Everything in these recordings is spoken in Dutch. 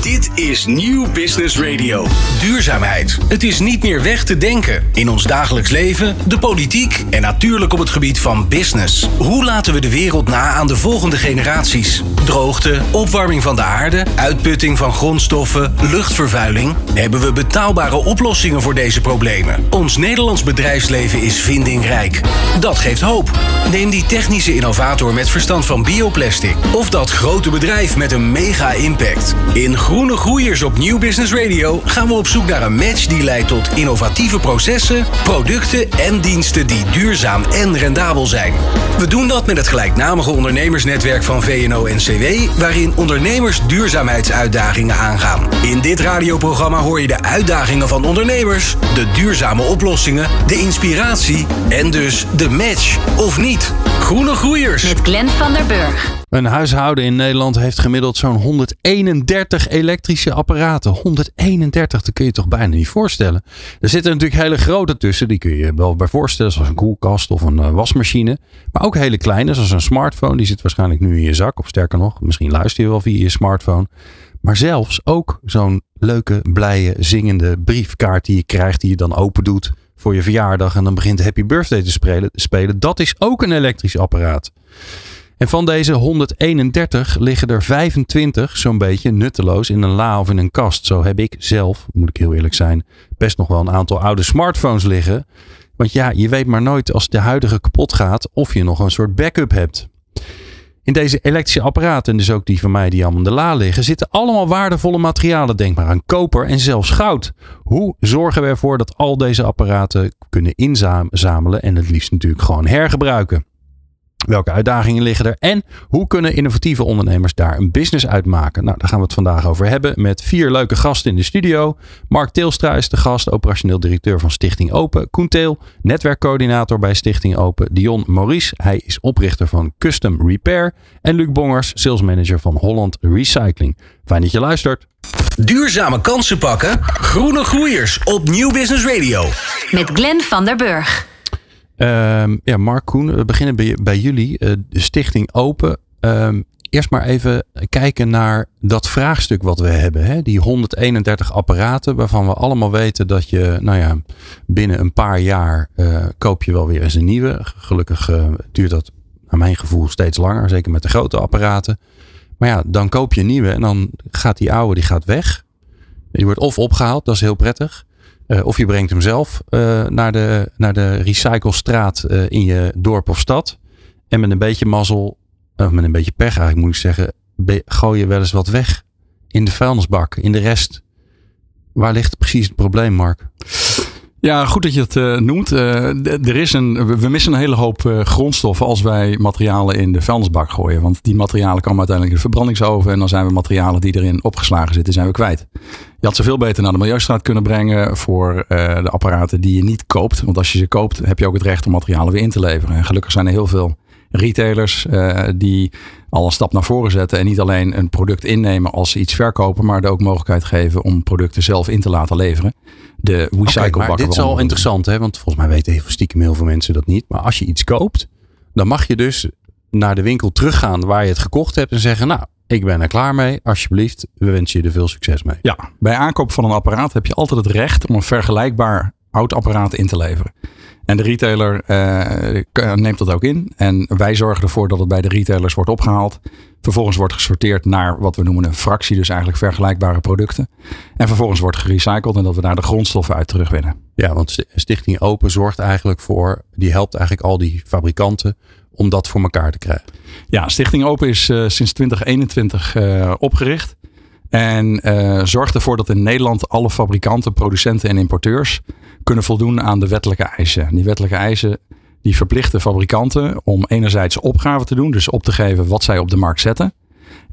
Dit is Nieuw Business Radio. Duurzaamheid. Het is niet meer weg te denken. In ons dagelijks leven, de politiek en natuurlijk op het gebied van business. Hoe laten we de wereld na aan de volgende generaties? Droogte, opwarming van de aarde, uitputting van grondstoffen, luchtvervuiling. Hebben we betaalbare oplossingen voor deze problemen? Ons Nederlands bedrijfsleven is vindingrijk. Dat geeft hoop. Neem die technische innovator met verstand van bioplastic. Of dat grote bedrijf met een mega impact. In Groene Groeiers op Nieuw Business Radio gaan we op zoek naar een match die leidt tot innovatieve processen, producten en diensten die duurzaam en rendabel zijn. We doen dat met het gelijknamige ondernemersnetwerk van VNO-NCW, waarin ondernemers duurzaamheidsuitdagingen aangaan. In dit radioprogramma hoor je de uitdagingen van ondernemers, de duurzame oplossingen, de inspiratie en dus de match of niet. Groene Groeiers. Met Glenn van der Burg. Een huishouden in Nederland heeft gemiddeld zo'n 131 elektrische apparaten. 131, dat kun je toch bijna niet voorstellen. Er zitten natuurlijk hele grote tussen, die kun je je wel bij voorstellen, zoals een koelkast of een uh, wasmachine. Maar ook hele kleine, zoals een smartphone, die zit waarschijnlijk nu in je zak. Of sterker nog, misschien luister je wel via je smartphone. Maar zelfs ook zo'n leuke, blije, zingende briefkaart die je krijgt, die je dan open doet voor je verjaardag en dan begint Happy Birthday te spelen. Dat is ook een elektrisch apparaat. En van deze 131 liggen er 25 zo'n beetje nutteloos in een la of in een kast. Zo heb ik zelf, moet ik heel eerlijk zijn, best nog wel een aantal oude smartphones liggen. Want ja, je weet maar nooit als de huidige kapot gaat of je nog een soort backup hebt. In deze elektrische apparaten, en dus ook die van mij die allemaal de la liggen, zitten allemaal waardevolle materialen. Denk maar aan koper en zelfs goud. Hoe zorgen we ervoor dat al deze apparaten kunnen inzamelen en het liefst natuurlijk gewoon hergebruiken? Welke uitdagingen liggen er? En hoe kunnen innovatieve ondernemers daar een business uit maken? Nou, daar gaan we het vandaag over hebben met vier leuke gasten in de studio. Mark Teelstra is de gast, operationeel directeur van Stichting Open. Koen Teel, netwerkcoördinator bij Stichting Open. Dion Maurice, hij is oprichter van Custom Repair. En Luc Bongers, sales manager van Holland Recycling. Fijn dat je luistert. Duurzame kansen pakken? Groene groeiers op Nieuw Business Radio. Met Glenn van der Burg. Um, ja, Mark Koen, we beginnen bij, bij jullie. Uh, de Stichting Open. Um, eerst maar even kijken naar dat vraagstuk wat we hebben. Hè? Die 131 apparaten waarvan we allemaal weten dat je, nou ja, binnen een paar jaar uh, koop je wel weer eens een nieuwe. Gelukkig uh, duurt dat naar mijn gevoel steeds langer, zeker met de grote apparaten. Maar ja, dan koop je een nieuwe en dan gaat die oude die gaat weg. Die wordt of opgehaald, dat is heel prettig. Uh, of je brengt hem zelf uh, naar, de, naar de recyclestraat uh, in je dorp of stad. En met een beetje mazzel, met een beetje pech eigenlijk moet ik zeggen, gooi je wel eens wat weg in de vuilnisbak, in de rest. Waar ligt precies het probleem, Mark? Ja, goed dat je het uh, noemt. Uh, er is een, we missen een hele hoop uh, grondstoffen als wij materialen in de vuilnisbak gooien. Want die materialen komen uiteindelijk in de verbrandingsoven. En dan zijn we materialen die erin opgeslagen zitten, zijn we kwijt. Je had ze veel beter naar de Milieustraat kunnen brengen voor de apparaten die je niet koopt. Want als je ze koopt, heb je ook het recht om materialen weer in te leveren. En gelukkig zijn er heel veel retailers die al een stap naar voren zetten en niet alleen een product innemen als ze iets verkopen, maar er ook mogelijkheid geven om producten zelf in te laten leveren. De recycle okay, dit is al interessant, hè? want volgens mij weten heel stiekem heel veel mensen dat niet. Maar als je iets koopt, dan mag je dus naar de winkel teruggaan waar je het gekocht hebt en zeggen, nou, ik ben er klaar mee. Alsjeblieft, we wensen je er veel succes mee. Ja, bij aankoop van een apparaat heb je altijd het recht om een vergelijkbaar oud apparaat in te leveren. En de retailer uh, neemt dat ook in. En wij zorgen ervoor dat het bij de retailers wordt opgehaald. Vervolgens wordt gesorteerd naar wat we noemen een fractie, dus eigenlijk vergelijkbare producten. En vervolgens wordt gerecycled en dat we daar de grondstoffen uit terugwinnen. Ja, want Stichting Open zorgt eigenlijk voor, die helpt eigenlijk al die fabrikanten om dat voor elkaar te krijgen. Ja, Stichting Open is uh, sinds 2021 uh, opgericht. En uh, zorgt ervoor dat in Nederland alle fabrikanten, producenten en importeurs kunnen voldoen aan de wettelijke eisen. Die wettelijke eisen die verplichten fabrikanten om enerzijds opgave te doen, dus op te geven wat zij op de markt zetten.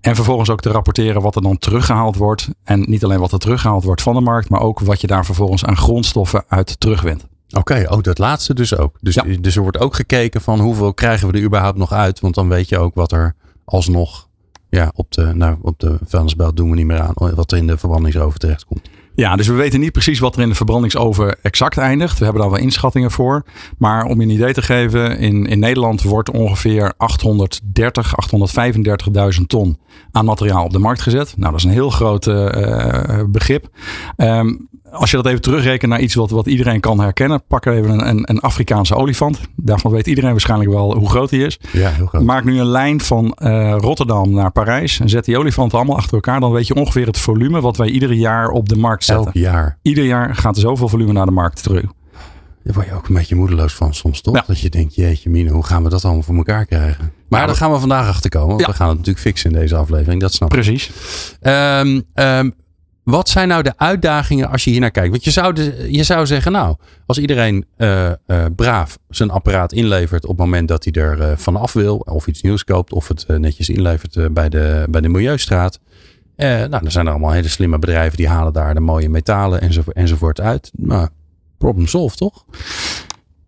En vervolgens ook te rapporteren wat er dan teruggehaald wordt. En niet alleen wat er teruggehaald wordt van de markt, maar ook wat je daar vervolgens aan grondstoffen uit terugwint. Oké, okay, oh, dat laatste dus ook. Dus, ja. dus er wordt ook gekeken van hoeveel krijgen we er überhaupt nog uit. Want dan weet je ook wat er alsnog ja, op de, nou, op de vuilnisbelt doen we niet meer aan. Wat er in de verbrandingsoven terecht komt. Ja, dus we weten niet precies wat er in de verbrandingsoven exact eindigt. We hebben daar wel inschattingen voor. Maar om je een idee te geven, in, in Nederland wordt ongeveer 830, 835.000 ton aan materiaal op de markt gezet. Nou, dat is een heel groot uh, begrip. Um, als je dat even terugrekent naar iets wat, wat iedereen kan herkennen. Pak even een, een, een, Afrikaanse olifant. Daarvan weet iedereen waarschijnlijk wel hoe groot die is. Ja, heel groot. Maak nu een lijn van uh, Rotterdam naar Parijs. En zet die olifanten allemaal achter elkaar. Dan weet je ongeveer het volume wat wij ieder jaar op de markt zetten. Elk jaar. Ieder jaar gaat er zoveel volume naar de markt terug. Daar word je ook een beetje moedeloos van soms, toch? Ja. Dat je denkt, jeetje mine, hoe gaan we dat allemaal voor elkaar krijgen? Maar ja, daar gaan we vandaag achter komen. Want ja. we gaan het natuurlijk fixen in deze aflevering. Dat snap ik. Precies. Um, um, wat zijn nou de uitdagingen als je hier naar kijkt? Want je zou, je zou zeggen, nou, als iedereen uh, uh, braaf zijn apparaat inlevert op het moment dat hij er uh, vanaf wil, of iets nieuws koopt, of het netjes inlevert bij, de, bij de Milieustraat. nou, dan zijn er allemaal hele slimme bedrijven die halen daar de mooie metalen enzovoort uit. Maar problem solved, toch?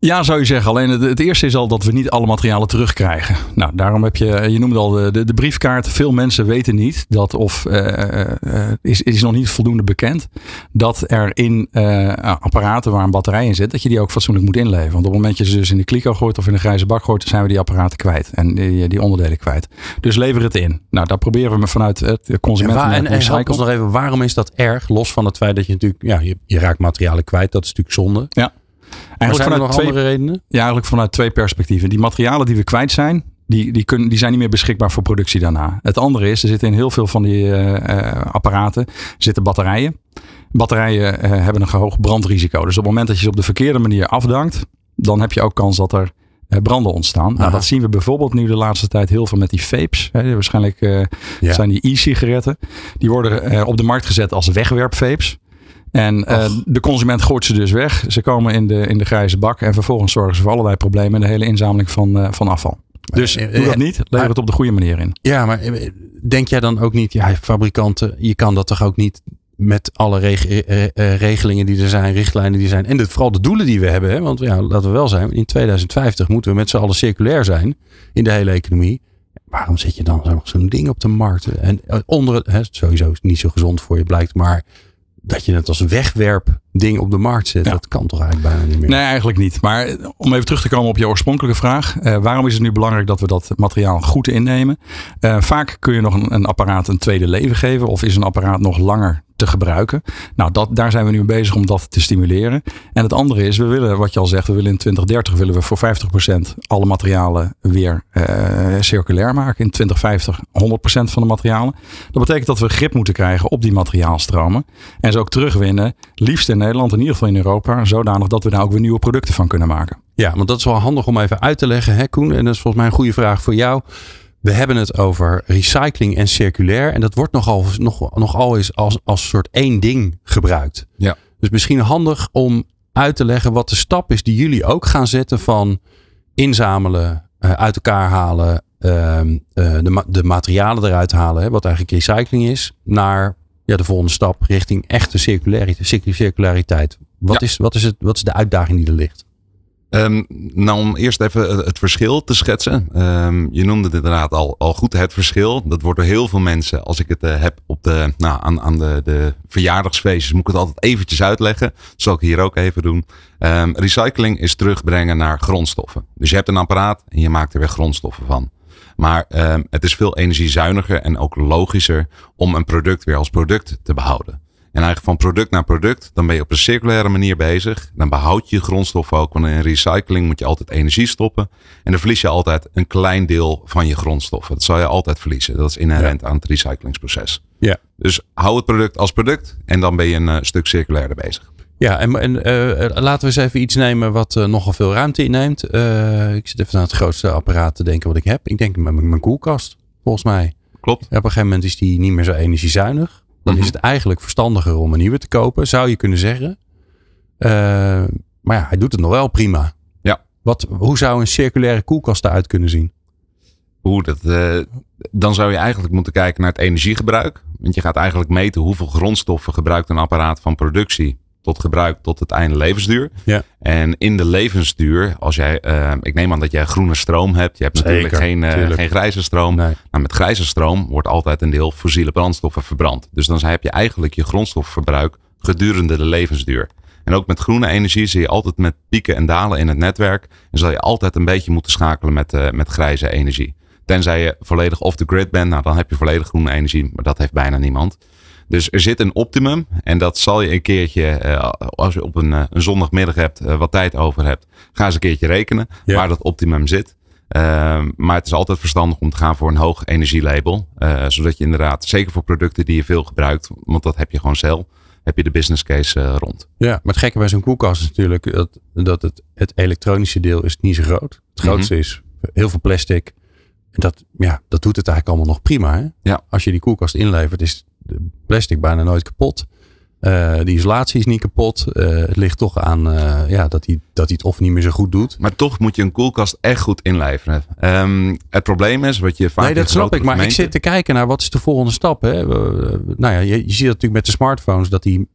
Ja, zou je zeggen. Alleen het, het, eerste is al dat we niet alle materialen terugkrijgen. Nou, daarom heb je, je noemde al de, de, de briefkaart. Veel mensen weten niet dat, of uh, uh, is, is nog niet voldoende bekend, dat er in uh, apparaten waar een batterij in zit, dat je die ook fatsoenlijk moet inleveren. Want op het moment dat je ze dus in de kliko gooit of in de grijze bak gooit, dan zijn we die apparaten kwijt en die, die onderdelen kwijt. Dus lever het in. Nou, daar proberen we vanuit het consumenten. En, en, en ons nog even, waarom is dat erg? Los van het feit dat je natuurlijk, ja, je, je raakt materialen kwijt, dat is natuurlijk zonde. Ja. Eigenlijk vanuit twee, andere redenen? Ja, eigenlijk vanuit twee perspectieven. Die materialen die we kwijt zijn, die, die, kunnen, die zijn niet meer beschikbaar voor productie daarna. Het andere is, er zitten in heel veel van die uh, apparaten zitten batterijen. Batterijen uh, hebben een hoog brandrisico. Dus op het moment dat je ze op de verkeerde manier afdankt, dan heb je ook kans dat er branden ontstaan. Nou, dat zien we bijvoorbeeld nu de laatste tijd heel veel met die vapes. Hè, waarschijnlijk ja. zijn die e-sigaretten. Die worden op de markt gezet als wegwerpvapes. En uh, de consument gooit ze dus weg. Ze komen in de, in de grijze bak en vervolgens zorgen ze voor allerlei problemen in de hele inzameling van, uh, van afval. Dus uh, doe dat niet, lever het op de goede manier in. Ja, maar denk jij dan ook niet, ja, fabrikanten, je kan dat toch ook niet met alle reg regelingen die er zijn, richtlijnen die er zijn. En vooral de doelen die we hebben. Hè? Want ja, laten we wel zijn, in 2050 moeten we met z'n allen circulair zijn in de hele economie. Waarom zet je dan zo'n ding op de markt? En onder het, hè, sowieso is niet zo gezond voor je blijkt, maar dat je het als wegwerp ding op de markt zet. Dat kan toch eigenlijk bijna niet meer? Nee, eigenlijk niet. Maar eh, om even terug te komen op je oorspronkelijke vraag. Uh, waarom is het nu belangrijk dat we dat materiaal goed innemen? Uh, vaak kun je nog een, een, apparaat een tweede leven geven. Of is een apparaat nog langer te gebruiken. Nou, dat, daar zijn we nu mee bezig om dat te stimuleren. En het andere is, we willen, wat je al zegt, we willen in 2030 willen we voor 50% alle materialen weer uh, circulair maken. In 2050 100% van de materialen. Dat betekent dat we grip moeten krijgen op die materiaalstromen. En ze ook terugwinnen, liefst in Nederland, in ieder geval in Europa, zodanig dat we daar ook weer nieuwe producten van kunnen maken. Ja, want dat is wel handig om even uit te leggen, hè Koen? En dat is volgens mij een goede vraag voor jou. We hebben het over recycling en circulair. En dat wordt nogal, nog, nogal eens als, als soort één ding gebruikt. Ja. Dus misschien handig om uit te leggen wat de stap is die jullie ook gaan zetten van inzamelen, uh, uit elkaar halen, uh, uh, de, de materialen eruit halen, hè, wat eigenlijk recycling is, naar ja, de volgende stap richting echte circulariteit. circulariteit. Wat, ja. is, wat, is het, wat is de uitdaging die er ligt? Um, nou, om eerst even het verschil te schetsen. Um, je noemde het inderdaad al, al goed, het verschil. Dat wordt door heel veel mensen, als ik het uh, heb op de, nou, aan, aan de, de verjaardagsfeestjes, moet ik het altijd eventjes uitleggen. Dat zal ik hier ook even doen. Um, recycling is terugbrengen naar grondstoffen. Dus je hebt een apparaat en je maakt er weer grondstoffen van. Maar het is veel energiezuiniger en ook logischer om een product weer als product te behouden. En eigenlijk van product naar product, dan ben je op een circulaire manier bezig. Dan behoud je je grondstoffen ook. Want in recycling moet je altijd energie stoppen. En dan verlies je altijd een klein deel van je grondstoffen. Dat zal je altijd verliezen. Dat is inherent ja. aan het recyclingsproces. Ja. Dus hou het product als product en dan ben je een uh, stuk circulairder bezig. Ja, en, en uh, laten we eens even iets nemen wat uh, nogal veel ruimte inneemt. ik zit even naar het grootste apparaat te denken wat ik heb. Ik denk mijn, mijn koelkast, volgens mij. Klopt. op een gegeven moment is die niet meer zo energiezuinig. Dan is het eigenlijk verstandiger om een nieuwe te kopen, zou je kunnen zeggen. Uh, maar ja, hij doet het nog wel prima. Ja. Wat, hoe zou een circulaire koelkast eruit kunnen zien? Hoe dat, uh, dan zou je eigenlijk moeten kijken naar het energiegebruik. Want je gaat eigenlijk meten hoeveel grondstoffen gebruikt een apparaat van productie tot gebruik tot het einde levensduur. Ja. En in de levensduur, als jij, uh, ik neem aan dat jij groene stroom hebt. Je hebt Zeker, natuurlijk geen, uh, geen grijze stroom. Nee. Maar met grijze stroom wordt altijd een deel fossiele brandstoffen verbrand. Dus dan heb je eigenlijk je grondstoffenverbruik gedurende de levensduur. En ook met groene energie zie je altijd met pieken en dalen in het netwerk. En zal je altijd een beetje moeten schakelen met, uh, met grijze energie. Tenzij je volledig off the grid bent, nou dan heb je volledig groene energie, maar dat heeft bijna niemand. Dus er zit een optimum en dat zal je een keertje, uh, als je op een, uh, een zondagmiddag hebt, uh, wat tijd over hebt, ga eens een keertje rekenen ja. waar dat optimum zit. Ehm, maar het is altijd verstandig om te gaan voor een hoog energielabel. zodat je inderdaad, zeker voor producten die je veel gebruikt, want dat heb je gewoon zelf, heb je de business case rond. Ja, maar het gekke bij zo'n koelkast is natuurlijk dat, dat het, het elektronische deel is niet zo groot. Het grootste mm -hmm. is heel veel plastic. En dat, ja, dat doet het eigenlijk allemaal nog prima. Hè? Ja. Als je die koelkast inlevert, is de plastic bijna nooit kapot. Uh, de isolatie is niet kapot. Uh, het ligt toch aan uh, ja, dat hij dat het of niet meer zo goed doet. Maar toch moet je een koelkast echt goed inleveren. Um, het probleem is wat je vaak. Nee, dat snap ik. Maar ik zit te kijken naar wat is de volgende stap. Hè? nou ja, je, je ziet natuurlijk met de smartphones dat die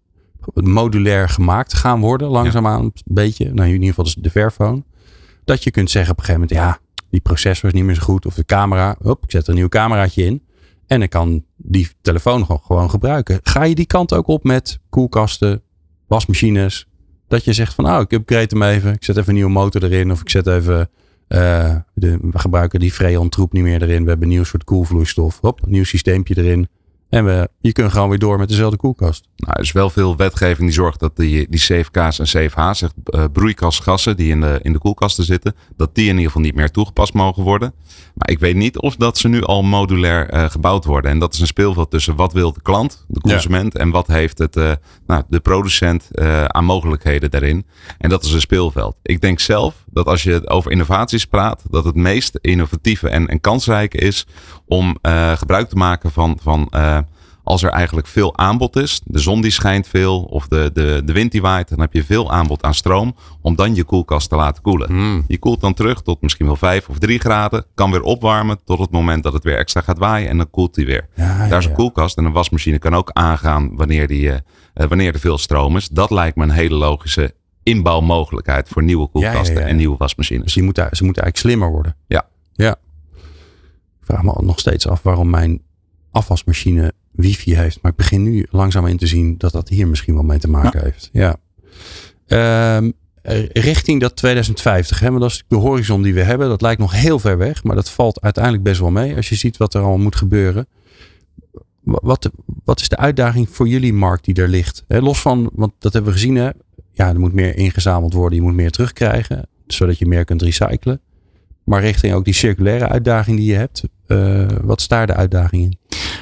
modulair gemaakt gaan worden. Langzaamaan ja. een beetje. Nou, in ieder geval de Fairphone. Dat je kunt zeggen op een gegeven moment. Ja, die processor is niet meer zo goed. Of de camera. Hop, ik zet er een nieuw cameraatje in. En ik kan die telefoon gewoon, gebruiken. Ga je die kant ook op met koelkasten, wasmachines? Dat je zegt van, nou, ik upgrade hem even. Ik zet even een nieuwe motor erin. Of ik zet even, uh, de, we gebruiken die Freon troep niet meer erin. We hebben een nieuw soort koelvloeistof. Hop, een nieuw systeempje erin. En we, je kunt gewoon weer door met dezelfde koelkast. Nou, er is wel veel wetgeving die zorgt dat die, die CFK's en CFH's, zeg, uh, broeikasgassen die in de, in de koelkasten zitten, dat die in ieder geval niet meer toegepast mogen worden. Maar ik weet niet of dat ze nu al modulair uh, gebouwd worden. En dat is een speelveld tussen wat wil de klant, de consument, ja. en wat heeft het, uh, nou, de producent aan mogelijkheden daarin. En dat is een speelveld. Ik denk zelf dat als je over innovaties praat, dat het meest innovatieve en, en kansrijke is om gebruik te maken van, van als er eigenlijk veel aanbod is, de zon die schijnt veel of de, de, de wind die waait, dan heb je veel aanbod aan stroom om dan je koelkast te laten koelen. Mm. Je koelt dan terug tot misschien wel 5 of 3 graden, kan weer opwarmen tot het moment dat het weer extra gaat waaien en dan koelt hij weer. Ja, Daar is ja. een koelkast en een wasmachine kan ook aangaan wanneer, die, uh, wanneer er veel stroom is. Dat lijkt me een hele logische inbouwmogelijkheid voor nieuwe koelkasten Ja, ja, ja. en nieuwe wasmachines. Dus die moeten, ze moeten eigenlijk slimmer worden. Ja. Ja. Ik vraag me nog steeds af waarom mijn afwasmachine wifi heeft. Maar ik begin nu langzaam in te zien dat dat hier misschien wel mee te maken heeft. Ja. Ehm, richting dat 2050, hè, want dat is de horizon die we hebben. Dat lijkt nog heel ver weg, maar dat valt uiteindelijk best wel mee. Als je ziet wat er allemaal moet gebeuren. Wat, wat is de uitdaging voor jullie markt die er ligt? Los van, want dat hebben we gezien, hè? Ja, er moet meer ingezameld worden, je moet meer terugkrijgen, zodat je meer kunt recyclen. Maar richting ook die circulaire uitdaging die je hebt. Uh, wat is daar de uitdaging in?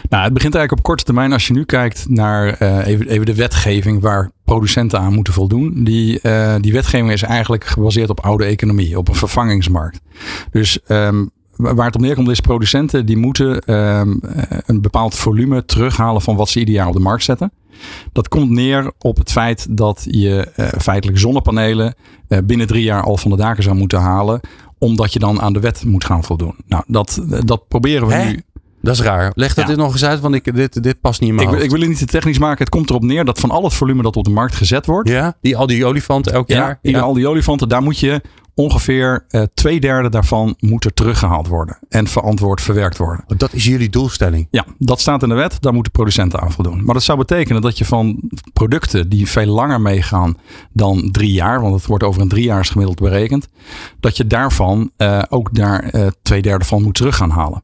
Nou, het begint eigenlijk op korte termijn. Als je nu kijkt naar uh, even, even, de wetgeving waar producenten aan moeten voldoen. Die, uh, die wetgeving is eigenlijk gebaseerd op oude economie, op een vervangingsmarkt. Dus um, waar het op neerkomt is producenten die moeten um, een bepaald volume terughalen van wat ze ieder jaar op de markt zetten. Dat komt neer op het feit dat je uh, feitelijk zonnepanelen uh, binnen drie jaar al van de daken zou moeten halen. Omdat je dan aan de wet moet gaan voldoen. Nou, dat, dat proberen we Hè? nu. Dat is raar. Leg dat Ja. dit nog eens uit, want ik, dit, dit past niet in mijn Ik, hoofd. ik wil het niet te technisch maken. Het komt erop neer dat van al het volume dat op de markt gezet wordt. Ja, die, al die olifanten elk Ja, jaar. in al die olifanten, daar moet je ongeveer eh, twee derde daarvan moeten teruggehaald worden. En verantwoord verwerkt worden. Dat is jullie doelstelling. Ja, dat staat in de wet. Daar moeten producenten aan voldoen. Maar dat zou betekenen dat je van producten die veel langer meegaan dan drie jaar, want het wordt over een driejaars gemiddeld berekend, dat je daarvan eh, ook daar eh, twee derde van moet terug gaan halen.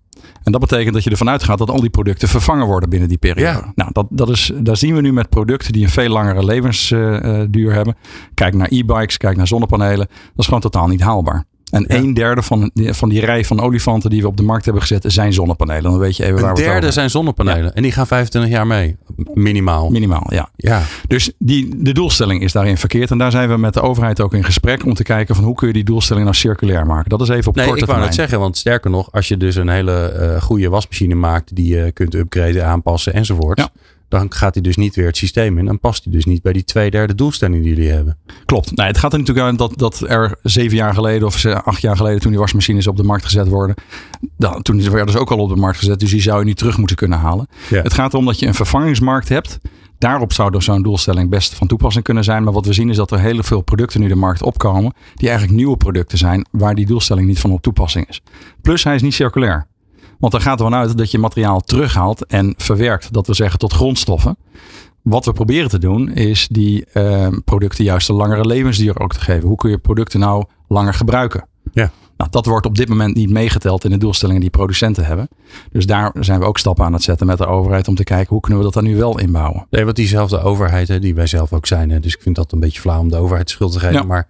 En dat betekent dat je ervan uitgaat dat al die producten vervangen worden binnen die periode. Ja. Nou, dat, dat is, daar zien we nu met producten die een veel langere levensduur hebben. Kijk naar e-bikes, kijk naar zonnepanelen. Dat is gewoon totaal niet haalbaar. En Ja. een derde van, die- van die rij van olifanten die we op de markt hebben gezet, zijn zonnepanelen. Dan weet je even waar Een we het over derde hebben. zijn zonnepanelen. En die gaan 25 jaar mee. Minimaal. Minimaal, ja. Ja. Dus die, de doelstelling is daarin verkeerd. En daar zijn we met de overheid ook in gesprek om te kijken van hoe kun je die doelstelling nou circulair maken. Dat is even op Nee, korte ik wou termijn. net zeggen, want sterker nog, als je dus een hele eh, goede wasmachine maakt die je kunt upgraden, aanpassen enzovoort. Ja. Dan gaat hij dus niet weer het systeem in. Dan past hij dus niet bij die twee derde doelstelling die jullie hebben. Klopt. Nee, het gaat er natuurlijk aan dat, dat er zeven jaar geleden of acht jaar geleden toen die wasmachines op de markt gezet worden. Dan, toen werden ze ook al op de markt gezet. Dus die zou je niet terug moeten kunnen halen. Ja. Het gaat erom dat je een vervangingsmarkt hebt. Daarop zou er zo'n doelstelling best van toepassing kunnen zijn. Maar wat we zien is dat er heel veel producten nu de markt opkomen. Die eigenlijk nieuwe producten zijn waar die doelstelling niet van op toepassing is. Plus hij is niet circulair. Want dan gaat er vanuit dat je materiaal terughaalt en verwerkt. Dat we zeggen tot grondstoffen. wat we proberen te doen is die uh, producten juist een langere levensduur ook te geven. Hoe kun je producten nou langer gebruiken? Ja. Nou, dat wordt op dit moment niet meegeteld in de doelstellingen die producenten hebben. Dus daar zijn we ook stappen aan het zetten met de overheid om te kijken hoe kunnen we dat dan nu wel inbouwen. Nee, want diezelfde overheid, hè, die wij zelf ook zijn. Hè, dus ik vind dat een beetje flauw om de overheid schuld te geven. Ja. Maar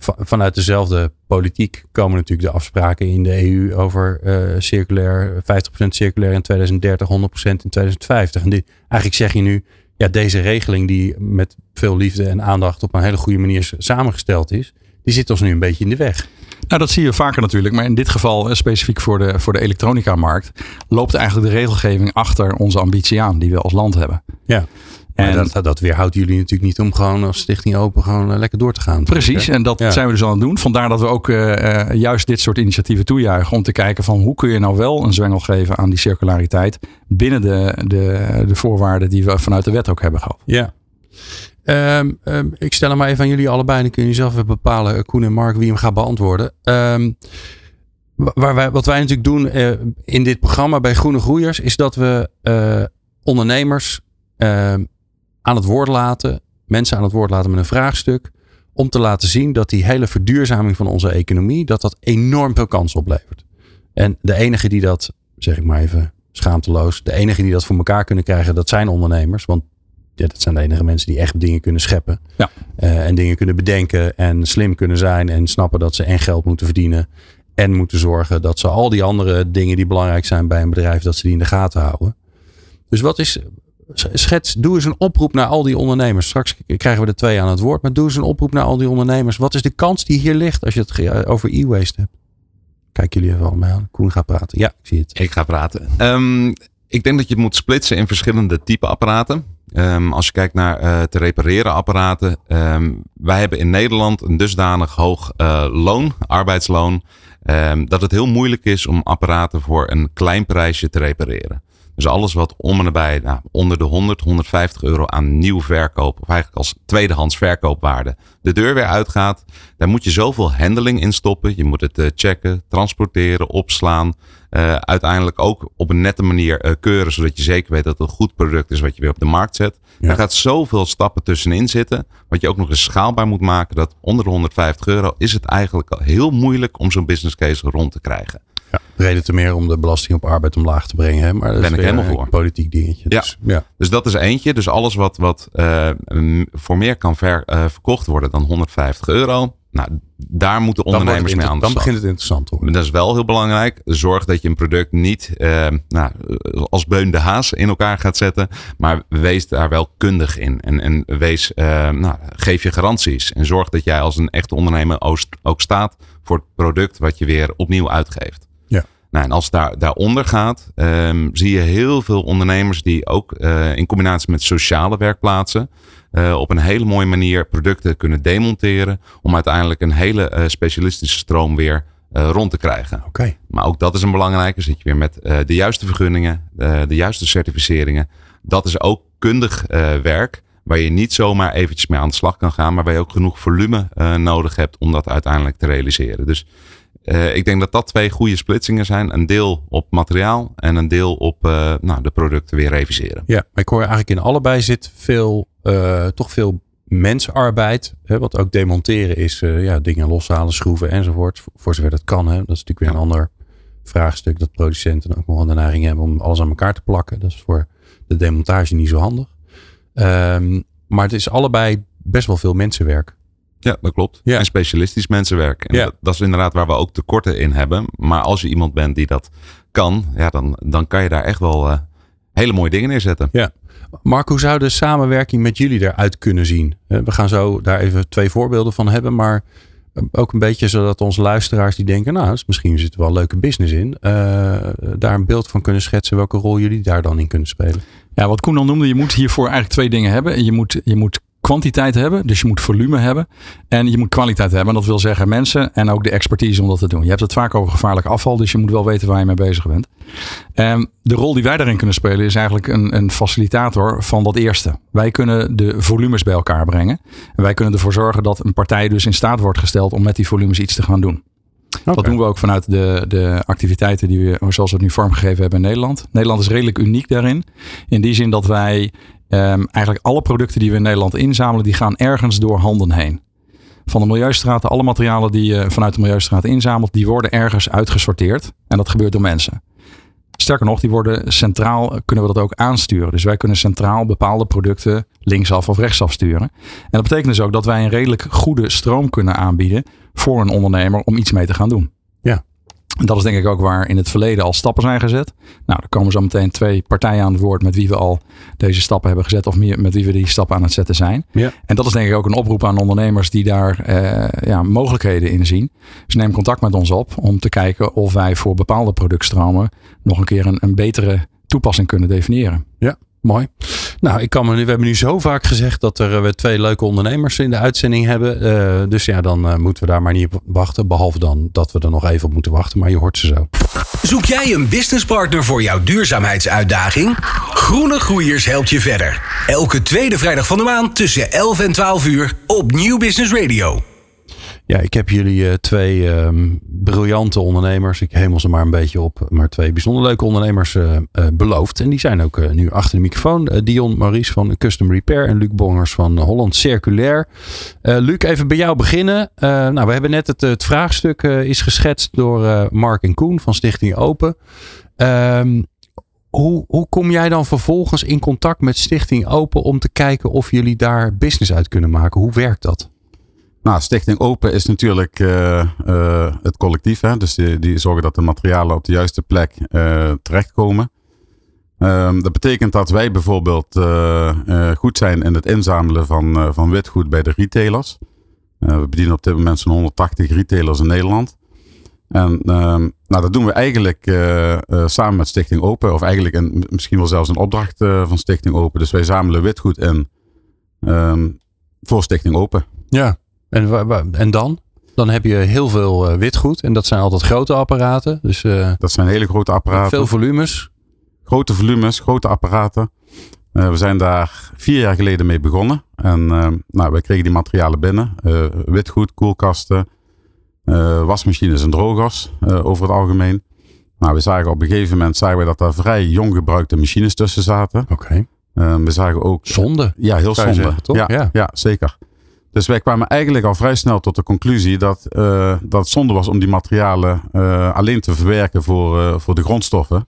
vanuit dezelfde politiek komen natuurlijk de afspraken in de EU over uh, circulair, 50% circulair in 2030, 100% in 2050. En die, eigenlijk zeg je nu, ja, deze regeling die met veel liefde en aandacht op een hele goede manier samengesteld is, die zit ons nu een beetje in de weg. Nou, dat zie je vaker natuurlijk. Maar in dit geval, eh, specifiek voor de, voor de elektronica-markt, loopt eigenlijk de regelgeving achter onze ambitie aan die we als land hebben. Ja. En dat, dat weerhoudt jullie natuurlijk niet om gewoon als stichting open gewoon uh, lekker door te gaan. Precies, en dat ja. zijn we dus aan het doen. Vandaar dat we ook uh, uh, juist dit soort initiatieven toejuichen. Om te kijken van hoe kun je nou wel een zwengel geven aan die circulariteit. Binnen de, de, de voorwaarden die we vanuit de wet ook hebben gehad. Ja. Um, um, ik stel hem maar even aan jullie allebei. Dan kun je zelf even bepalen, Koen en Mark, wie hem gaat beantwoorden. Um, waar wij, wat wij natuurlijk doen uh, in dit programma bij Groene Groeiers, is dat we uh, ondernemers aan het woord laten, mensen aan het woord laten met een vraagstuk, om te laten zien dat die hele verduurzaming van onze economie, dat dat enorm veel kans oplevert. En de enige die dat, zeg ik maar even schaamteloos, de enige die dat voor elkaar kunnen krijgen, dat zijn ondernemers. Want ja, dat zijn de enige mensen die echt dingen kunnen scheppen. Ja. Uh, en dingen kunnen bedenken en slim kunnen zijn en snappen dat ze en geld moeten verdienen. En moeten zorgen dat ze al die andere dingen die belangrijk zijn bij een bedrijf, dat ze die in de gaten houden. Dus wat is, schets, doe eens een oproep naar al die ondernemers. Straks krijgen we de twee aan het woord, maar doe eens een oproep naar al die ondernemers. Wat is de kans die hier ligt als je het over e-waste hebt? Kijk jullie even allemaal aan. Koen gaat praten. Ja, ik zie het. Ik ga praten. Um, ik denk dat je het moet splitsen in verschillende type apparaten. Um, als je kijkt naar uh, te repareren apparaten. Um, wij hebben in Nederland een dusdanig hoog uh, loon, arbeidsloon. dat het heel moeilijk is om apparaten voor een klein prijsje te repareren. Dus alles wat om en nabij nou, onder de 100, 150 euro aan nieuw verkoop, of eigenlijk als tweedehands verkoopwaarde, de deur weer uitgaat. Daar moet je zoveel handling in stoppen. Je moet het uh, checken, transporteren, opslaan. Uh, uiteindelijk ook op een nette manier uh, keuren, zodat je zeker weet dat het een goed product is wat je weer op de markt zet. Ja. Daar gaat zoveel stappen tussenin zitten, wat je ook nog eens schaalbaar moet maken. Dat onder de 150 euro is het eigenlijk al heel moeilijk om zo'n business case rond te krijgen. Ja, reden te meer om de belasting op arbeid omlaag te brengen. Hè? Maar dat ben is ik helemaal voor. Een politiek dingetje. Ja. Dus, ja. dus dat is eentje. Dus alles wat, wat uh, voor meer kan ver, uh, verkocht worden dan 150 euro. Nou, daar moeten ondernemers mee aan de Dan slag. begint het interessant te worden. Dat is wel heel belangrijk. Zorg dat je een product niet uh, nou, als beun de haas in elkaar gaat zetten. Maar wees daar wel kundig in. En, en wees, nou, geef je garanties. En zorg dat jij als een echte ondernemer ook staat voor het product wat je weer opnieuw uitgeeft. Nou, en als het daar, daaronder gaat, um, zie je heel veel ondernemers die ook uh, in combinatie met sociale werkplaatsen uh, op een hele mooie manier producten kunnen demonteren. Om uiteindelijk een hele uh, specialistische stroom weer rond te krijgen. Oké. Okay. Maar ook dat is een belangrijke. Zit je weer met de juiste vergunningen, de juiste certificeringen. Dat is ook kundig werk. Waar je niet zomaar eventjes mee aan de slag kan gaan. Maar waar je ook genoeg volume nodig hebt om dat uiteindelijk te realiseren. Dus uh, ik denk dat dat twee goede splitsingen zijn. Een deel op materiaal en een deel op uh, nou, de producten weer reviseren. Ja, maar ik hoor eigenlijk in allebei zit veel, uh, toch veel mensarbeid. Hè, wat ook demonteren is, ja, dingen loshalen, schroeven enzovoort. Voor zover dat kan. Hè. Dat is natuurlijk weer een ander vraagstuk. Dat producenten ook nog de neiging hebben om alles aan elkaar te plakken. Dat is voor de demontage niet zo handig. Um, maar het is allebei best wel veel mensenwerk. Ja, dat klopt. Ja. En specialistisch mensenwerk. En Ja. dat, dat is inderdaad waar we ook tekorten in hebben. Maar als je iemand bent die dat kan, ja, dan, dan kan je daar echt wel uh, hele mooie dingen neerzetten. Ja. Mark, hoe zou de samenwerking met jullie eruit kunnen zien? We gaan zo daar even twee voorbeelden van hebben, maar ook een beetje zodat onze luisteraars die denken, nou, is misschien zit er wel een leuke business in, uh, daar een beeld van kunnen schetsen welke rol jullie daar dan in kunnen spelen. Ja, wat Koen al noemde, je moet hiervoor eigenlijk twee dingen hebben. Je moet, je moet kwantiteit hebben, dus je moet volume hebben. En je moet kwaliteit hebben. En dat wil zeggen mensen en ook de expertise om dat te doen. Je hebt het vaak over gevaarlijk afval, dus je moet wel weten waar je mee bezig bent. En de rol die wij daarin kunnen spelen is eigenlijk een, een facilitator van dat eerste. Wij kunnen de volumes bij elkaar brengen. En wij kunnen ervoor zorgen dat een partij dus in staat wordt gesteld om met die volumes iets te gaan doen. Okay. Dat doen we ook vanuit de, de activiteiten die we, zoals we het nu vormgegeven hebben in Nederland. Nederland is redelijk uniek daarin. In die zin dat wij ehm, eigenlijk alle producten die we in Nederland inzamelen, die gaan ergens door handen heen. Van de Milieustraat, alle materialen die je vanuit de Milieustraat inzamelt, die worden ergens uitgesorteerd. En dat gebeurt door mensen. Sterker nog, die worden centraal, kunnen we dat ook aansturen. Dus wij kunnen centraal bepaalde producten linksaf of rechtsaf sturen. En dat betekent dus ook dat wij een redelijk goede stroom kunnen aanbieden voor een ondernemer om iets mee te gaan doen. Dat is denk ik ook waar in het verleden al stappen zijn gezet. Nou, er komen zo meteen twee partijen aan het woord met wie we al deze stappen hebben gezet of meer met wie we die stappen aan het zetten zijn. Ja. En dat is denk ik ook een oproep aan ondernemers die daar eh, ja, mogelijkheden in zien. Dus neem contact met ons op om te kijken of wij voor bepaalde productstromen nog een keer een, een betere toepassing kunnen definiëren. Ja, mooi. Nou, ik kan me nu, we hebben nu zo vaak gezegd dat er, eh, we twee leuke ondernemers in de uitzending hebben. Eh, dus ja, dan eh, moeten we daar maar niet op wachten. Behalve dan dat we er nog even op moeten wachten. Maar je hoort ze zo. Zoek jij een businesspartner voor jouw duurzaamheidsuitdaging? Groene Groeiers helpt je verder. Elke tweede vrijdag van de maand tussen 11 en 12 uur op Nieuw Business Radio. Ja, ik heb jullie eh, twee ehm, briljante ondernemers. Ik hemel ze maar een beetje op. Maar twee bijzonder leuke ondernemers eh, eh, beloofd. En die zijn ook nu achter de microfoon. Dion Maurice van Custom Repair en Luc Bongers van Holland Circulair. Luc, even bij jou beginnen. Nou, we hebben net het, het vraagstuk is geschetst door Mark en Koen van Stichting Open. Ehm, hoe, hoe kom jij dan vervolgens in contact met Stichting Open om te kijken of jullie daar business uit kunnen maken? Hoe werkt dat? Nou, Stichting Open is natuurlijk eh, eh, het collectief. Hè? Dus die, die zorgen dat de materialen op de juiste plek eh, terechtkomen. Ehm, dat betekent dat wij bijvoorbeeld goed zijn in het inzamelen van, van witgoed bij de retailers. We bedienen op dit moment zo'n 180 retailers in Nederland. En ehm, nou, dat doen we eigenlijk samen met Stichting Open. Of eigenlijk een, misschien wel zelfs een opdracht van Stichting Open. Dus wij zamelen witgoed in ehm, voor Stichting Open. Ja. En, dan? Dan heb je heel veel eh, witgoed. En dat zijn altijd grote apparaten. Dus eh, Dat zijn hele grote apparaten. veel volumes. grote volumes, grote apparaten. Eh, we zijn daar vier jaar geleden mee begonnen. En eh, nou, wij kregen die materialen binnen. Witgoed, koelkasten, wasmachines en drogers over het algemeen. Nou, we zagen op een gegeven moment zagen we dat daar vrij jong gebruikte machines tussen zaten. Oké. We zagen ook... Zonde. Ja, heel zonde. zeggen, toch? Ja, Ja. ja. zeker. Dus wij kwamen eigenlijk al vrij snel tot de conclusie dat, eh, dat het zonde was om die materialen eh, alleen te verwerken voor, eh, voor de grondstoffen.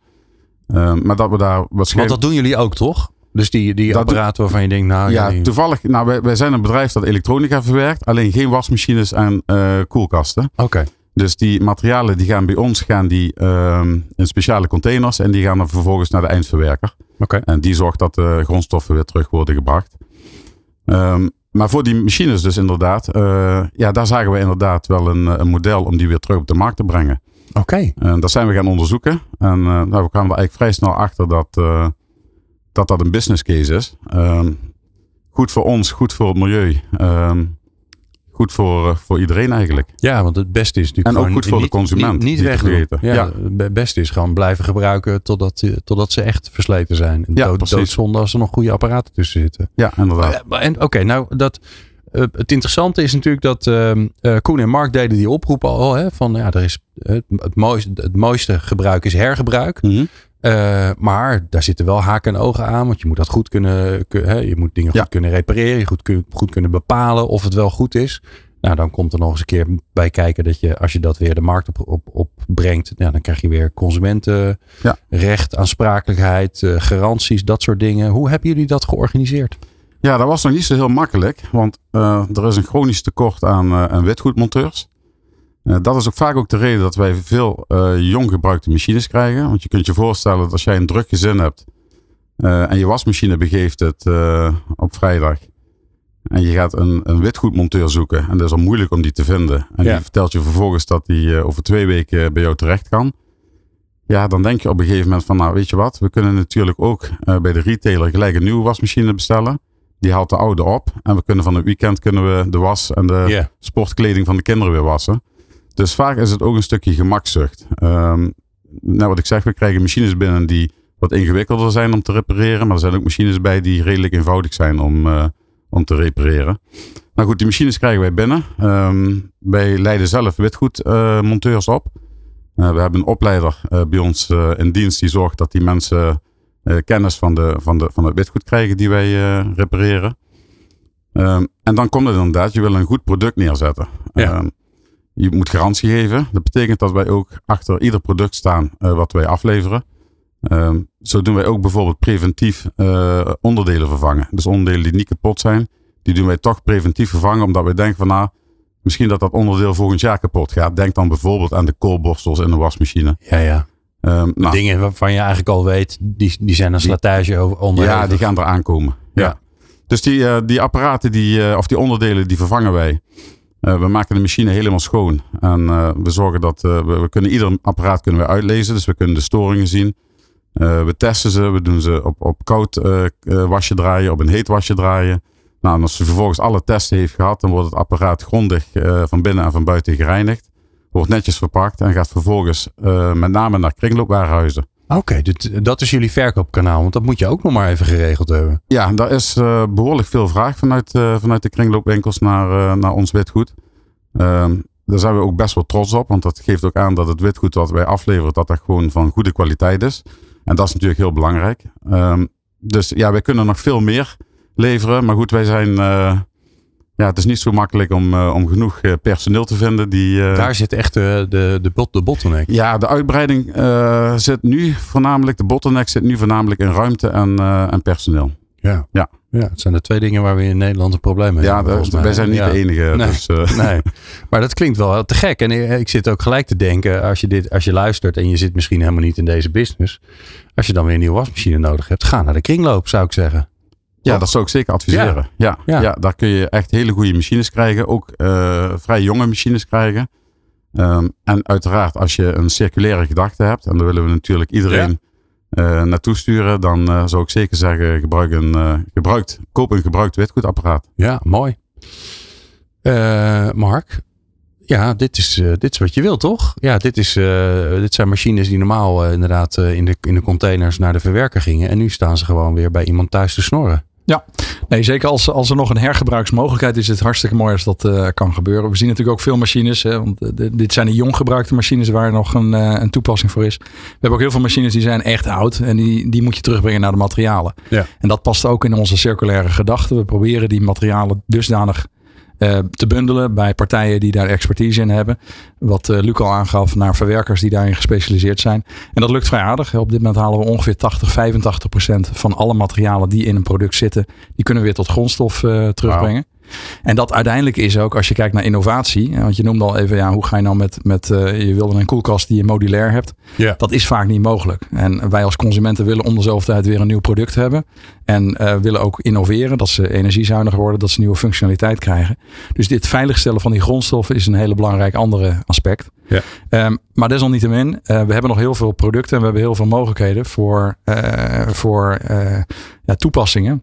Eh, maar dat we daar Want waarschijnlijk. dat doen jullie ook, toch? Dus die, die Dat apparaten waarvan je denkt, nou ja, toevallig. Nou, wij, wij zijn een bedrijf dat elektronica verwerkt, alleen geen wasmachines en koelkasten. Oké. Dus die materialen die gaan bij ons gaan die, ehm, in speciale containers en die gaan dan vervolgens naar de eindverwerker. Oké. En die zorgt dat de grondstoffen weer terug worden gebracht. Ehm, maar voor die machines dus inderdaad, eh, ja, daar zagen we inderdaad wel een, een model om die weer terug op de markt te brengen. Oké. En dat zijn we gaan onderzoeken. En eh, nou, we kwamen er eigenlijk vrij snel achter dat, eh, dat dat een business case is. Ehm, goed voor ons, goed voor het milieu. Ehm, goed voor, eh, voor iedereen eigenlijk. Ja, want het beste is natuurlijk En ook goed voor de consument, Niet, niet wegdoen. Ja, Ja. Het beste is gewoon blijven gebruiken totdat, eh, totdat ze echt versleten zijn. En Ja, dood, doodzonde als er nog goede apparaten tussen zitten. Ja, inderdaad. Maar en Oké, nou dat. eh, het interessante is natuurlijk dat eh, Koen en Mark deden die oproep al. Hè, van ja, er is eh, het, het, mooiste, het mooiste gebruik is hergebruik. Mhm. Eh, maar daar zitten wel haken en ogen aan. Want je moet dat goed kunnen. kun- hè, je moet dingen Ja. goed kunnen repareren. Je goed, goed kunnen bepalen of het wel goed is. Nou, dan komt er nog eens een keer bij kijken dat je, als je dat weer de markt op, op, op brengt, ja, dan krijg je weer consumentenrecht, aansprakelijkheid, eh, garanties, dat soort dingen. Hoe hebben jullie dat georganiseerd? Ja, dat was nog niet zo heel makkelijk. Want eh, er is een chronisch tekort aan, aan witgoedmonteurs. Eh, dat is ook vaak ook de reden dat wij veel eh, jong gebruikte machines krijgen. Want je kunt je voorstellen dat als jij een druk gezin hebt eh, en je wasmachine begeeft het op vrijdag. En je gaat een, een witgoedmonteur zoeken. En dat is al moeilijk om die te vinden. En Ja. die vertelt je vervolgens dat die over twee weken bij jou terecht kan. Ja, dan denk je op een gegeven moment van, nou weet je wat, we kunnen natuurlijk ook bij de retailer gelijk een nieuwe wasmachine bestellen. Die haalt de oude op. En we kunnen van het weekend kunnen we de was en de sportkleding van de kinderen weer wassen. Dus vaak is het ook een stukje gemakzucht. Ehm nou, wat ik zeg, we krijgen machines binnen die wat ingewikkelder zijn om te repareren. Maar er zijn ook machines bij die redelijk eenvoudig zijn om, eh, om te repareren. Nou goed, die machines krijgen wij binnen. Ehm, wij leiden zelf witgoedmonteurs op. Eh, we hebben een opleider eh, bij ons eh, in dienst die zorgt dat die mensen eh, kennis van, de, van, de, van het witgoed krijgen die wij eh, repareren. Ehm, en dan komt het inderdaad, je wil een goed product neerzetten. Ja. Je moet garantie geven. Dat betekent dat wij ook achter ieder product staan eh, wat wij afleveren. Ehm, zo doen wij ook bijvoorbeeld preventief eh, onderdelen vervangen. Dus onderdelen die niet kapot zijn, die doen wij toch preventief vervangen. Omdat wij denken van nou, misschien dat dat onderdeel volgend jaar kapot gaat. Denk dan bijvoorbeeld aan de koolborstels in de wasmachine. Ja, ja. Ehm, nou, Dingen waarvan je eigenlijk al weet, die, die zijn een slijtage over- onder. ja, die gaan eraan komen. Ja. Ja. Dus die, eh, die apparaten, die, of die onderdelen, die vervangen wij. Eh, we maken de machine helemaal schoon. En eh, we zorgen dat eh, we, kunnen ieder apparaat kunnen we uitlezen. Dus we kunnen de storingen zien. We testen ze. We doen ze op, op koud wasje draaien, op een heet wasje draaien. Nou, als ze vervolgens alle testen heeft gehad, dan wordt het apparaat grondig van binnen en van buiten gereinigd. Wordt netjes verpakt en gaat vervolgens met name naar kringloopwarenhuizen. Oké, dat is jullie verkoopkanaal. Want dat moet je ook nog maar even geregeld hebben. Ja, daar is eh, behoorlijk veel vraag vanuit, eh, vanuit de kringloopwinkels naar, eh, naar ons witgoed. Ehm, daar zijn we ook best wel trots op, want dat geeft ook aan dat het witgoed wat wij afleveren, dat dat gewoon van goede kwaliteit is. En dat is natuurlijk heel belangrijk. Ehm, dus ja, wij kunnen nog veel meer leveren. Maar goed, wij zijn. Ja, het is niet zo makkelijk om, eh, om genoeg eh, personeel te vinden die. eh, Daar zit echt de, de, de, bot, de bottleneck. ja, de uitbreiding zit nu voornamelijk, de bottleneck zit nu voornamelijk in ruimte en, en personeel. Ja. Ja. ja, het zijn de twee dingen waar we in Nederland een probleem mee Ja, hebben. volgens mij. wij zijn niet Ja. de enige. Nee. Dus, Nee, maar dat klinkt wel te gek. En ik zit ook gelijk te denken, als je, dit, als je luistert en je zit misschien helemaal niet in deze business. Als je dan weer een nieuwe wasmachine nodig hebt, ga naar de kringloop, zou ik zeggen. Ja, dat zou ik zeker adviseren. Ja. Ja. Ja. daar kun je echt hele goede machines krijgen. Ook eh, vrij jonge machines krijgen. Ehm, en uiteraard, als je een circulaire gedachte hebt, en daar willen we natuurlijk iedereen eh, naartoe sturen, dan eh, zou ik zeker zeggen: gebruik een, gebruikt, koop een gebruikt witgoedapparaat. Ja, mooi. Mark, ja, dit is, dit is wat je wilt, toch? Ja, dit, is, dit zijn machines die normaal inderdaad in, de, in de containers naar de verwerker gingen. En nu staan ze gewoon weer bij iemand thuis te snorren. Nee, zeker als, als er nog een hergebruiksmogelijkheid is, is het hartstikke mooi als dat eh, kan gebeuren. We zien natuurlijk ook veel machines, hè, want eh, dit zijn de jong gebruikte machines waar nog een, eh, een toepassing voor is. We hebben ook heel veel machines die zijn echt oud en die, die moet je terugbrengen naar de materialen. Ja. En dat past ook in onze circulaire gedachten. We proberen die materialen dusdanig te bundelen bij partijen die daar expertise in hebben. Wat eh, Luc al aangaf, naar verwerkers die daarin gespecialiseerd zijn. En dat lukt vrij aardig. Op dit moment halen we ongeveer 80, 85 procent van alle materialen die in een product zitten, die kunnen we weer tot grondstof eh, terugbrengen. En dat uiteindelijk is ook, als je kijkt naar innovatie, want je noemde al even, ja, hoe ga je nou met, met eh, je wilde een koelkast die je modulair hebt. Ja. Dat is vaak niet mogelijk. En wij als consumenten willen om de zoveel tijd weer een nieuw product hebben. En eh, willen ook innoveren, dat ze energiezuiniger worden, dat ze nieuwe functionaliteit krijgen. Dus dit veiligstellen van die grondstoffen is een hele belangrijk andere aspect. Ja. Ehm, maar desalniettemin, eh we hebben nog heel veel producten en we hebben heel veel mogelijkheden voor, voor ja, toepassingen.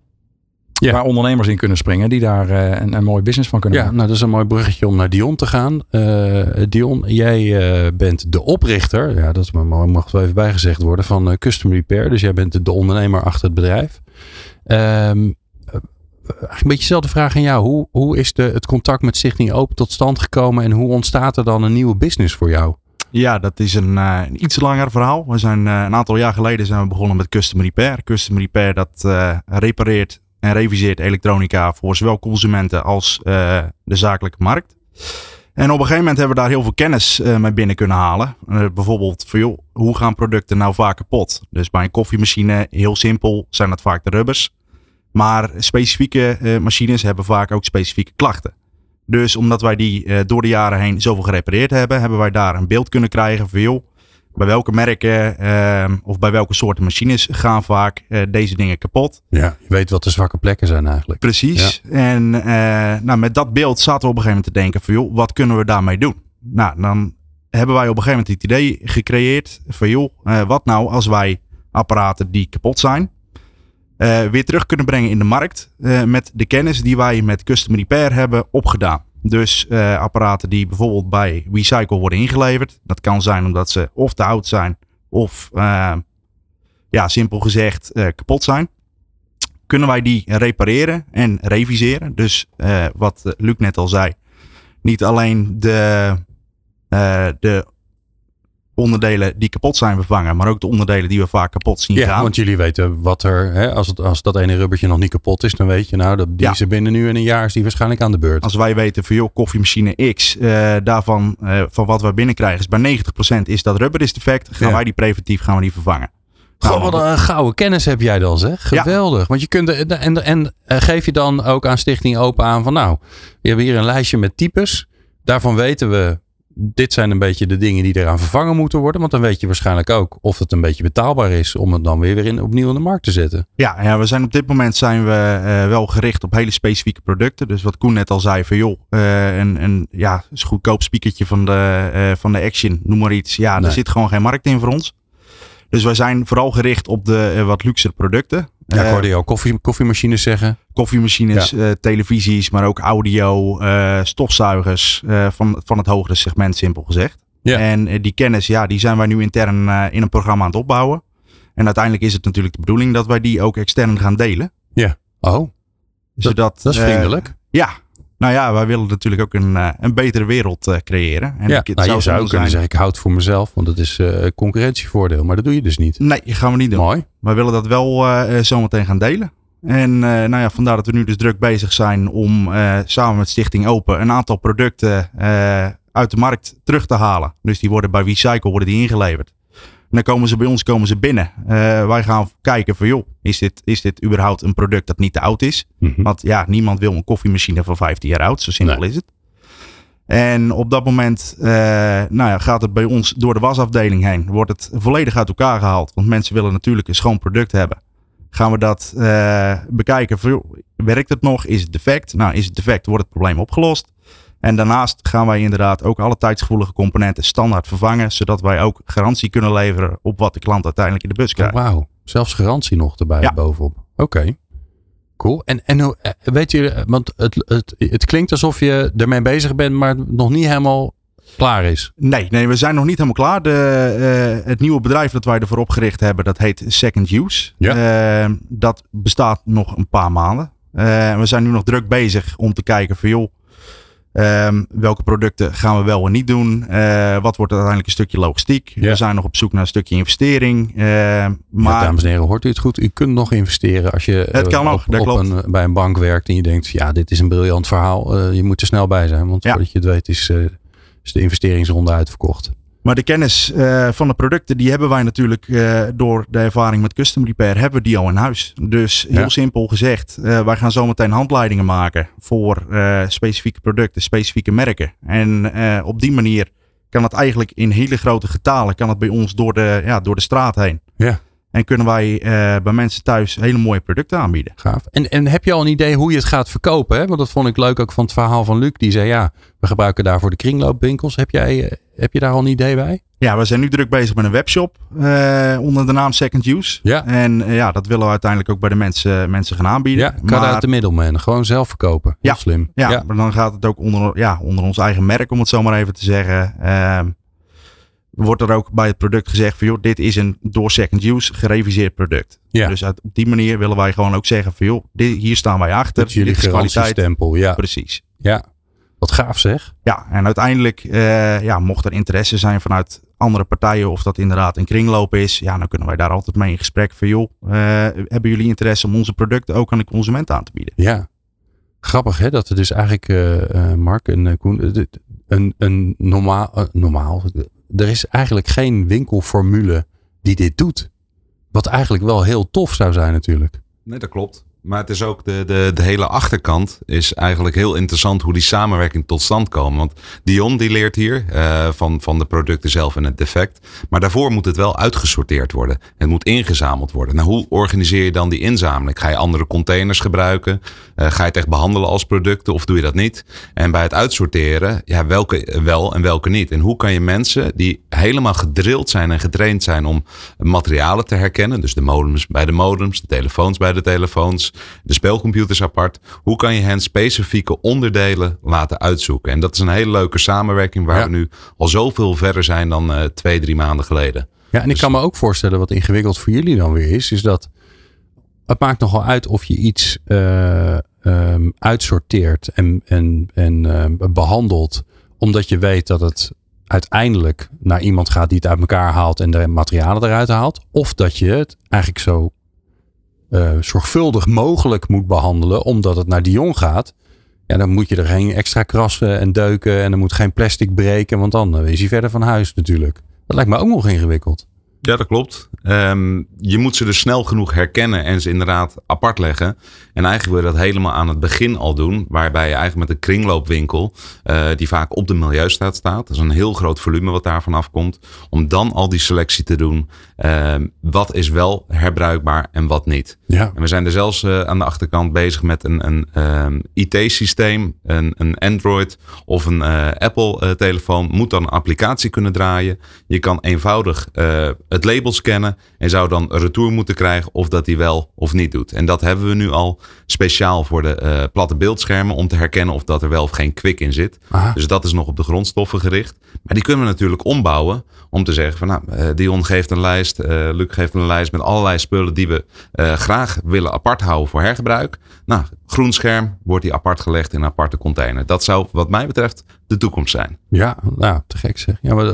Ja. Waar ondernemers in kunnen springen die daar eh, een, een mooi business van kunnen Ja, maken. nou dat is een mooi bruggetje om naar Dion te gaan. Eh, Dion, jij eh, bent de oprichter, ja, dat mag mag wel even bijgezegd worden, van eh, Custom Repair. Dus jij bent de, de ondernemer achter het bedrijf. Eigenlijk een beetje dezelfde vraag aan jou. Hoe, hoe is de, het contact met Stichting Open tot stand gekomen en hoe ontstaat er dan een nieuwe business voor jou? Ja, dat is een, eh, een iets langer verhaal. We zijn eh, een aantal jaar geleden zijn we begonnen met Custom Repair. Custom Repair dat eh, repareert en reviseert elektronica voor zowel consumenten als eh, de zakelijke markt. En op een gegeven moment hebben we daar heel veel kennis eh, mee binnen kunnen halen. Eh, bijvoorbeeld van joh, hoe gaan producten nou vaak kapot? Dus bij een koffiemachine, heel simpel, zijn dat vaak de rubbers. Maar specifieke machines hebben vaak ook specifieke klachten. Dus omdat wij die door de jaren heen zoveel gerepareerd hebben, hebben wij daar een beeld kunnen krijgen van joh, bij welke merken ehm, of bij welke soorten machines gaan vaak eh, deze dingen kapot. Ja, je weet wat de zwakke plekken zijn eigenlijk. Precies. En eh, nou, met dat beeld zaten we op een gegeven moment te denken van joh, wat kunnen we daarmee doen? Nou, dan hebben wij op een gegeven moment het idee gecreëerd van joh, eh, wat nou als wij apparaten die kapot zijn, weer terug kunnen brengen in de markt met de kennis die wij met Custom Repair hebben opgedaan. Dus eh, apparaten die bijvoorbeeld bij Recycle worden ingeleverd. Dat kan zijn omdat ze of te oud zijn of eh, ja, simpel gezegd eh, kapot zijn. Kunnen wij die repareren en reviseren. Dus wat Luc net al zei. Niet alleen de, de onderdelen die kapot zijn vervangen, maar ook de onderdelen die we vaak kapot zien Ja, gaan. want jullie weten wat er, hè, als, het, als dat ene rubbertje nog niet kapot is, dan weet je nou, dat die Ja. er binnen nu en een jaar is die waarschijnlijk aan de beurt. Als wij weten van joh, koffiemachine X, eh, daarvan eh, van wat we binnenkrijgen is bij 90% is dat rubber is defect, gaan Ja. wij die preventief gaan we die vervangen. Goh, Nou, wat een gouden kennis heb jij dan zeg. Ja. Geweldig. Want je kunt, en, en, eh, geef je dan ook aan Stichting Open aan van nou, we hebben hier een lijstje met types. Daarvan weten we, dit zijn een beetje de dingen die eraan vervangen moeten worden. Want dan weet je waarschijnlijk ook of het een beetje betaalbaar is om het dan weer, weer in, opnieuw in de markt te zetten. Ja, ja, we zijn op dit moment zijn we eh, wel gericht op hele specifieke producten. Dus wat Koen net al zei van joh, eh, een, een ja, is goedkoop speakertje van de, eh, van de Action, noem maar iets. Ja, Nee. daar zit gewoon geen markt in voor ons. Dus wij zijn vooral gericht op de wat luxere producten. Ja, ik Eh, hoorde je al koffie, koffiemachines zeggen. koffiemachines, eh, televisies, maar ook audio, eh, stofzuigers van, van het hogere segment, simpel gezegd. Ja. En die kennis, ja, die zijn wij nu intern in een programma aan het opbouwen. En uiteindelijk is het natuurlijk de bedoeling dat wij die ook extern gaan delen. Oh, Zodat, dat is vriendelijk. ja, nou ja, wij willen natuurlijk ook een, eh, een betere wereld eh, creëren. En ja, ik- nou, je zonde zou kunnen zeggen, ik houd voor mezelf, want dat is eh, concurrentievoordeel. Maar dat doe je dus niet. Nee, gaan we niet doen. Mooi. Wij willen dat wel zometeen gaan delen. En nou ja, vandaar dat we nu dus druk bezig zijn om samen met Stichting Open een aantal producten uit de markt terug te halen. Dus die worden bij Recycle worden die ingeleverd. Dan komen ze bij ons komen ze binnen. Eh, wij gaan kijken van joh, is dit, is dit überhaupt een product dat niet te oud is? Mhm. Want ja, niemand wil een koffiemachine van 15 jaar oud. Zo simpel Nee. is het. En op dat moment eh, nou ja, gaat het bij ons door de wasafdeling heen. Wordt het volledig uit elkaar gehaald. Want mensen willen natuurlijk een schoon product hebben. Gaan we dat eh, bekijken. van, joh, Werkt het nog? Is het defect? Nou, is het defect, wordt het probleem opgelost. En daarnaast gaan wij inderdaad ook alle tijdsgevoelige componenten standaard vervangen. Zodat wij ook garantie kunnen leveren op wat de klant uiteindelijk in de bus Oh, krijgt. Wauw, zelfs garantie nog erbij Ja. bovenop. Oké, cool. En, en hoe, eh, weet je, want het, het, het klinkt alsof je ermee bezig bent, maar nog niet helemaal klaar is. Nee, nee, we zijn nog niet helemaal klaar. De, eh, het nieuwe bedrijf dat wij ervoor opgericht hebben, dat heet Second Use. Eh, dat bestaat nog een paar maanden. Eh, we zijn nu nog druk bezig om te kijken van joh, ehm, welke producten gaan we wel en niet doen? Eh, wat wordt uiteindelijk een stukje logistiek? Ja. We zijn nog op zoek naar een stukje investering. Eh, Maar, dames en heren, hoort u het goed? U kunt nog investeren als je Het kan eh, op, dat op klopt. een, bij een bank werkt en je denkt, ja, dit is een briljant verhaal. Eh, je moet er snel bij zijn, want Ja. voordat je het weet is, eh, is de investeringsronde uitverkocht. Maar de kennis eh, van de producten, die hebben wij natuurlijk eh, door de ervaring met custom repair, hebben we die al in huis. Dus heel Ja. simpel gezegd, eh, wij gaan zometeen handleidingen maken voor specifieke producten, specifieke merken. En op die manier kan het eigenlijk in hele grote getalen, kan het bij ons door de, ja, door de straat heen. Ja. En kunnen wij eh, bij mensen thuis hele mooie producten aanbieden. Gaaf. En, en heb je al een idee hoe je het gaat verkopen? Hè? Want dat vond ik leuk ook van het verhaal van Luc. Die zei, ja, we gebruiken daarvoor de kringloopwinkels. Heb, jij, eh, heb je daar al een idee bij? Ja, we zijn nu druk bezig met een webshop eh, onder de naam Second Use. Ja. En ja, dat willen we uiteindelijk ook bij de mensen, mensen gaan aanbieden. Ja, cut out de middleman. Gewoon zelf verkopen. Ja. slim. Ja, maar dan gaat het ook onder, ja, onder ons eigen merk, om het zo maar even te zeggen. Ehm, wordt er ook bij het product gezegd van, joh, dit is een door second use gereviseerd product. Ja. Dus uit, op die manier willen wij gewoon ook zeggen van, joh, dit, hier staan wij achter. Dat jullie dit is kwaliteit. garantiestempel. Ja. Precies. ja. Wat gaaf zeg. Ja, en uiteindelijk, eh, ja, mocht er interesse zijn vanuit andere partijen, of dat inderdaad een kringloop is, ja, dan kunnen wij daar altijd mee in gesprek van, joh, eh, hebben jullie interesse om onze producten ook aan de consument aan te bieden? Ja. Grappig hè, dat er dus eigenlijk, eh, Mark en Koen, een, een normaal, normaal, er is eigenlijk geen winkelformule die dit doet. Wat eigenlijk wel heel tof zou zijn natuurlijk. Nee, dat klopt. Maar het is ook de, de, hele achterkant is eigenlijk heel interessant hoe die samenwerking tot stand komen. Want Dion die leert hier eh, van, van de producten zelf en het defect. Maar daarvoor moet het wel uitgesorteerd worden. Het moet ingezameld worden. Nou, hoe organiseer je dan die inzameling? Ga je andere containers gebruiken? Eh, ga je het echt behandelen als producten of doe je dat niet? En bij het uitsorteren, ja, welke wel en welke niet? En hoe kan je mensen die helemaal gedrild zijn en getraind zijn om materialen te herkennen, dus de modems bij de modems, de telefoons bij de telefoons, de spelcomputers apart, hoe kan je hen specifieke onderdelen laten uitzoeken? En dat is een hele leuke samenwerking waar Ja. we nu al zoveel verder zijn dan eh, twee, drie maanden geleden. Ja, en ik kan me ook voorstellen wat ingewikkeld voor jullie dan weer is, is dat het maakt nogal uit of je iets eh, ehm, uitsorteert en, en, en ehm, behandelt, omdat je weet dat het uiteindelijk naar iemand gaat die het uit elkaar haalt en de materialen eruit haalt. Of dat je het eigenlijk zo uh, zorgvuldig mogelijk moet behandelen, omdat het naar Dion gaat. Ja, dan moet je er geen extra krassen en deuken en er moet geen plastic breken, want dan is hij verder van huis natuurlijk. Dat lijkt me ook nog ingewikkeld. Ja, dat klopt. Um, je moet ze dus snel genoeg herkennen en ze inderdaad apart leggen. En eigenlijk wil je dat helemaal aan het begin al doen. Waarbij je eigenlijk met een kringloopwinkel, uh, die vaak op de milieustaat staat. Dat is een heel groot volume wat daarvan afkomt. Om dan al die selectie te doen. Um, wat is wel herbruikbaar en wat niet. Ja. En we zijn er zelfs uh, aan de achterkant bezig met een, een um, IT-systeem. Een, een Android of een uh, Apple-telefoon moet dan een applicatie kunnen draaien. Je kan eenvoudig het label scannen en zou dan een retour moeten krijgen of dat hij wel of niet doet. En dat hebben we nu al speciaal voor de uh, platte beeldschermen om te herkennen of dat er wel of geen kwik in zit. Aha. Dus dat is nog op de grondstoffen gericht. Maar die kunnen we natuurlijk ombouwen om te zeggen van nou, uh, Dion geeft een lijst, uh, Luc geeft een lijst met allerlei spullen die we graag willen apart houden voor hergebruik. Nou, groen scherm wordt die apart gelegd in een aparte container. Dat zou wat mij betreft de toekomst zijn. Ja, nou, te gek zeg. Ja, maar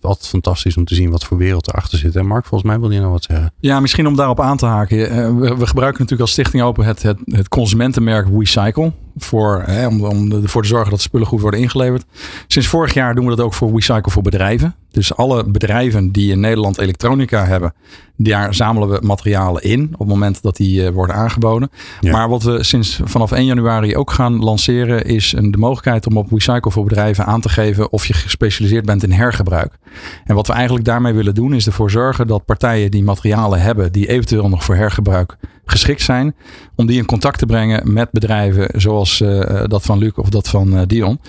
altijd fantastisch om te zien wat voor wereld erachter zit. En Mark, volgens mij wil je nou wat zeggen. Ja, misschien om daarop aan te haken. We, we gebruiken natuurlijk als Stichting Open het, het, het consumentenmerk WeCycle. Voor, hè, om, om ervoor te zorgen dat spullen goed worden ingeleverd. Sinds vorig jaar doen we dat ook voor WeCycle voor bedrijven. Dus alle bedrijven die in Nederland elektronica hebben, daar zamelen we materialen in op het moment dat die uh, worden aangeboden. Ja. Maar wat we sinds vanaf 1 januari ook gaan lanceren, is een, de mogelijkheid om op WeCycle voor bedrijven aan te geven of je gespecialiseerd bent in hergebruik. En wat we eigenlijk daarmee willen doen, is ervoor zorgen dat partijen die materialen hebben die eventueel nog voor hergebruik geschikt zijn, om die in contact te brengen met bedrijven zoals uh, dat van Luc of dat van uh, Dion.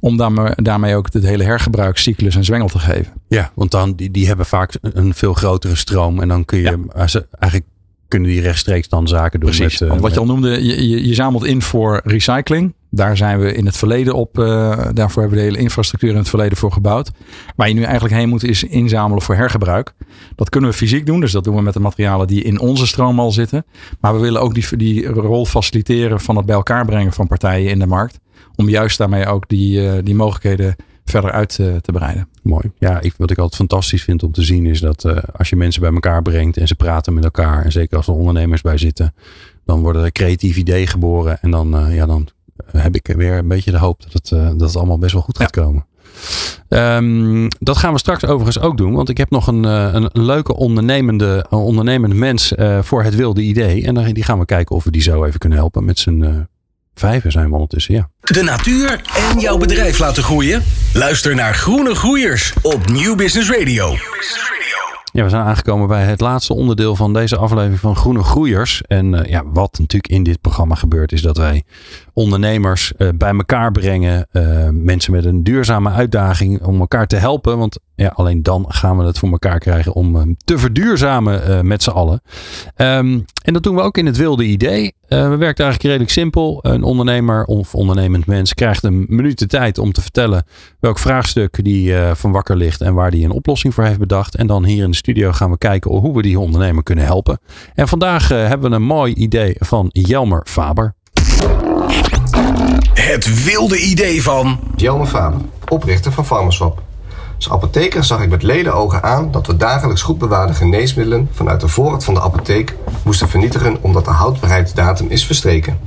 Om daarmee, daarmee ook het hele hergebruikscyclus een zwengel te geven. Ja, want dan, die, die hebben vaak een veel grotere stroom. En dan kun je ja. eigenlijk kunnen die rechtstreeks dan zaken doen. Precies, met, want wat je al noemde, je, je, je, zamelt in voor recycling. Daar zijn we in het verleden op, uh, daarvoor hebben we de hele infrastructuur in het verleden voor gebouwd. Waar je nu eigenlijk heen moet is inzamelen voor hergebruik. Dat kunnen we fysiek doen, dus dat doen we met de materialen die in onze stroom al zitten. Maar we willen ook die, die rol faciliteren van het bij elkaar brengen van partijen in de markt. Om juist daarmee ook die, uh, die mogelijkheden verder uit te, te breiden. Mooi. Ja, ik, wat ik altijd fantastisch vind om te zien is dat uh, als je mensen bij elkaar brengt en ze praten met elkaar. En zeker als er ondernemers bij zitten. Dan worden er creatieve ideeën geboren. En dan, uh, ja, dan heb ik weer een beetje de hoop dat het, uh, dat het allemaal best wel goed gaat ja. komen. Um, dat gaan we straks overigens ook doen. Want ik heb nog een, een, een leuke ondernemende, ondernemende mens voor het wilde idee. En dan, die gaan we kijken of we die zo even kunnen helpen met zijn Vijven zijn we ondertussen, ja. De natuur en jouw bedrijf laten groeien? Luister naar Groene Groeiers op Nieuw Business Radio. Ja, we zijn aangekomen bij het laatste onderdeel van deze aflevering van Groene Groeiers. En uh, ja, wat natuurlijk in dit programma gebeurt, is dat wij ondernemers uh, bij elkaar brengen. Uh, mensen met een duurzame uitdaging om elkaar te helpen. Want ja, alleen dan gaan we het voor elkaar krijgen om te verduurzamen met z'n allen. Um, en dat doen we ook in het wilde idee. We werken eigenlijk redelijk simpel. Een ondernemer of ondernemend mens krijgt een minuut de tijd om te vertellen welk vraagstuk die van wakker ligt en waar die een oplossing voor heeft bedacht. En dan hier in de studio gaan we kijken hoe we die ondernemer kunnen helpen. En vandaag hebben we een mooi idee van Jelmer Faber. Het wilde idee van... Jelmer Faber, oprichter van Pharmaswap. Als apotheker zag ik met ledenogen aan dat we dagelijks goed bewaarde geneesmiddelen vanuit de voorraad van de apotheek moesten vernietigen omdat de houdbaarheidsdatum is verstreken.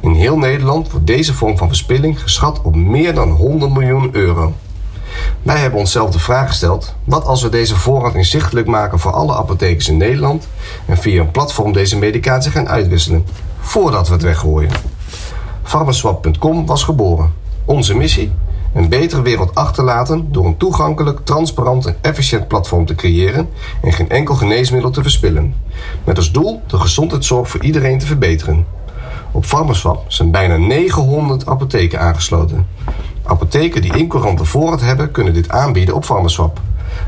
In heel Nederland wordt deze vorm van verspilling geschat op meer dan 100 miljoen euro. Wij hebben onszelf de vraag gesteld: wat als we deze voorraad inzichtelijk maken voor alle apothekers in Nederland en via een platform deze medicatie gaan uitwisselen, voordat we het weggooien? Pharmaswap.com was geboren. Onze missie? Een betere wereld achterlaten door een toegankelijk, transparant en efficiënt platform te creëren en geen enkel geneesmiddel te verspillen. Met als doel de gezondheidszorg voor iedereen te verbeteren. Op Pharmaswap zijn bijna 900 apotheken aangesloten. Apotheken die incourante voorraad hebben, kunnen dit aanbieden op Pharmaswap.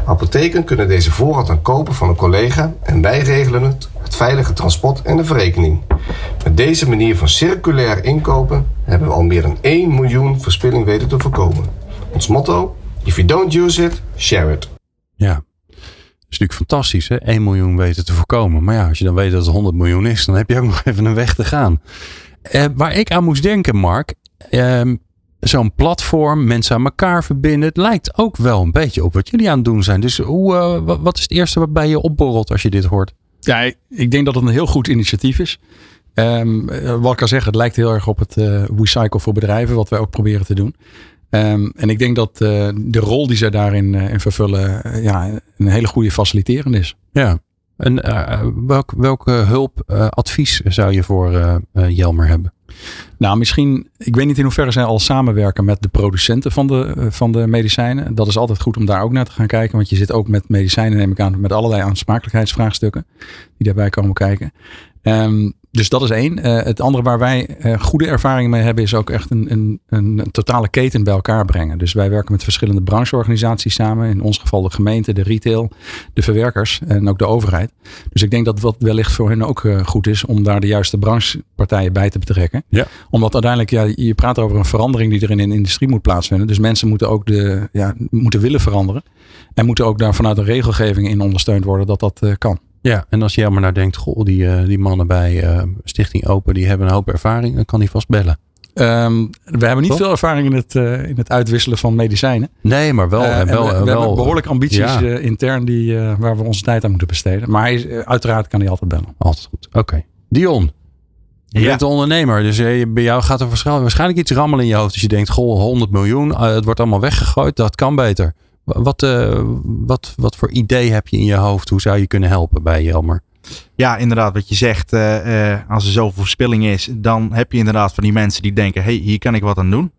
Apotheken kunnen deze voorraad dan kopen van een collega en wij regelen het, het veilige transport en de verrekening. Met deze manier van circulair inkopen hebben we al meer dan 1 miljoen verspilling weten te voorkomen. Ons motto: If you don't use it, share it. Ja, dat is natuurlijk fantastisch, hè? 1 miljoen weten te voorkomen. Maar ja, als je dan weet dat het 100 miljoen is, dan heb je ook nog even een weg te gaan. Uh, waar ik aan moest denken, Mark. Uh, zo'n platform, mensen aan elkaar verbinden. Het lijkt ook wel een beetje op wat jullie aan het doen zijn. Dus hoe, eh, wa- wat is het eerste wat bij je opborrelt als je dit hoort? Ja, ik denk dat het een heel goed initiatief is. Ehm, eh, wat ik al zeg, het lijkt heel erg op het eh Recycle voor bedrijven, wat wij ook proberen te doen. Ehm, en ik denk dat eh, de rol die zij daarin in vervullen, ja, een hele goede faciliterend is. Ja. En welk, welke hulp, advies zou je voor Jelmer hebben? Nou, misschien, ik weet niet in hoeverre zij al samenwerken met de producenten van de, van de medicijnen. Dat is altijd goed om daar ook naar te gaan kijken. Want je zit ook met medicijnen, neem ik aan, met allerlei aansprakelijkheidsvraagstukken die daarbij komen kijken. Ehm, dus dat is één. Eh, het andere waar wij eh, goede ervaring mee hebben, is ook echt een, een, een, totale keten bij elkaar brengen. Dus wij werken met verschillende brancheorganisaties samen. In ons geval de gemeente, de retail, de verwerkers en ook de overheid. Dus ik denk dat wat wellicht voor hen ook eh, goed is om daar de juiste branchepartijen bij te betrekken. Ja. Omdat uiteindelijk, ja, je praat over een verandering die er in de industrie moet plaatsvinden. Dus mensen moeten ook de, ja, moeten willen veranderen. En moeten ook daar vanuit een regelgeving in ondersteund worden dat dat kan. Ja, en als Jelmer nou denkt, goh, die, eh, die mannen bij eh, Stichting Open, die hebben een hoop ervaring, dan kan hij vast bellen. Ehm, we hebben niet veel ervaring in het, eh, in het uitwisselen van medicijnen. Nee, maar wel. En en wel, we, we wel hebben behoorlijk ambities ja. eh, intern die, eh, waar we onze tijd aan moeten besteden. Maar hij uiteraard kan hij altijd bellen. Altijd goed. Oké. Dion, je Ja. bent een ondernemer, dus bij jou gaat er waarschijnlijk- waarschijnlijk iets rammelen in je hoofd. Dus je denkt, goh, 100 miljoen, het wordt allemaal weggegooid, dat kan beter. Wa- Wat, eh, wat, wat voor idee heb je in je hoofd? Hoe zou je kunnen helpen bij Jelmer? Ja, inderdaad, wat je zegt. eh, eh, als er zoveel verspilling is, dan heb je inderdaad van die mensen die denken: hey, hier kan ik wat aan doen.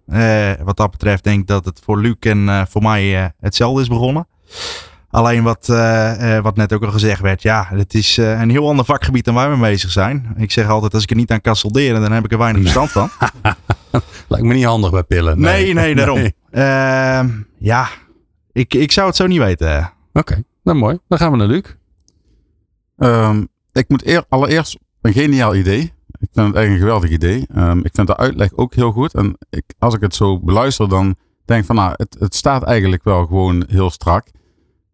Wat dat betreft, denk ik dat het voor Luc en voor mij hetzelfde is begonnen. Alleen wat, wat net ook al gezegd werd, ja, het is een heel ander vakgebied dan waar we mee bezig zijn. Ik zeg altijd: als ik er niet aan kan solderen, dan heb ik er weinig verstand van. Lijkt me niet handig bij pillen. Nee, nee, daarom. Nee. Ehm, ja, ik, ik zou het zo niet weten. Oké, nou mooi. Dan gaan we naar Luc. Ehm, ik moet eer, allereerst een geniaal idee. Ik vind het eigenlijk een geweldig idee. Ehm, ik vind de uitleg ook heel goed. En ik, als ik het zo beluister, dan denk ik van nou, het, het staat eigenlijk wel gewoon heel strak.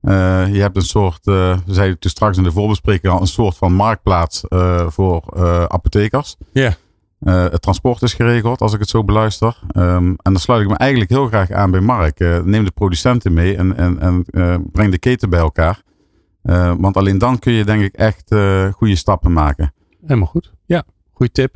Eh, je hebt een soort, eh, we zeiden toen straks in de voorbespreking al, een soort van marktplaats eh, voor eh, apothekers. Ja. Eh, het transport is geregeld, als ik het zo beluister. Ehm, en dan sluit ik me eigenlijk heel graag aan bij Mark. Eh, neem de producenten mee en, en, en eh, breng de keten bij elkaar. Eh, want alleen dan kun je denk ik echt eh, goede stappen maken. Helemaal goed. Ja, goede tip.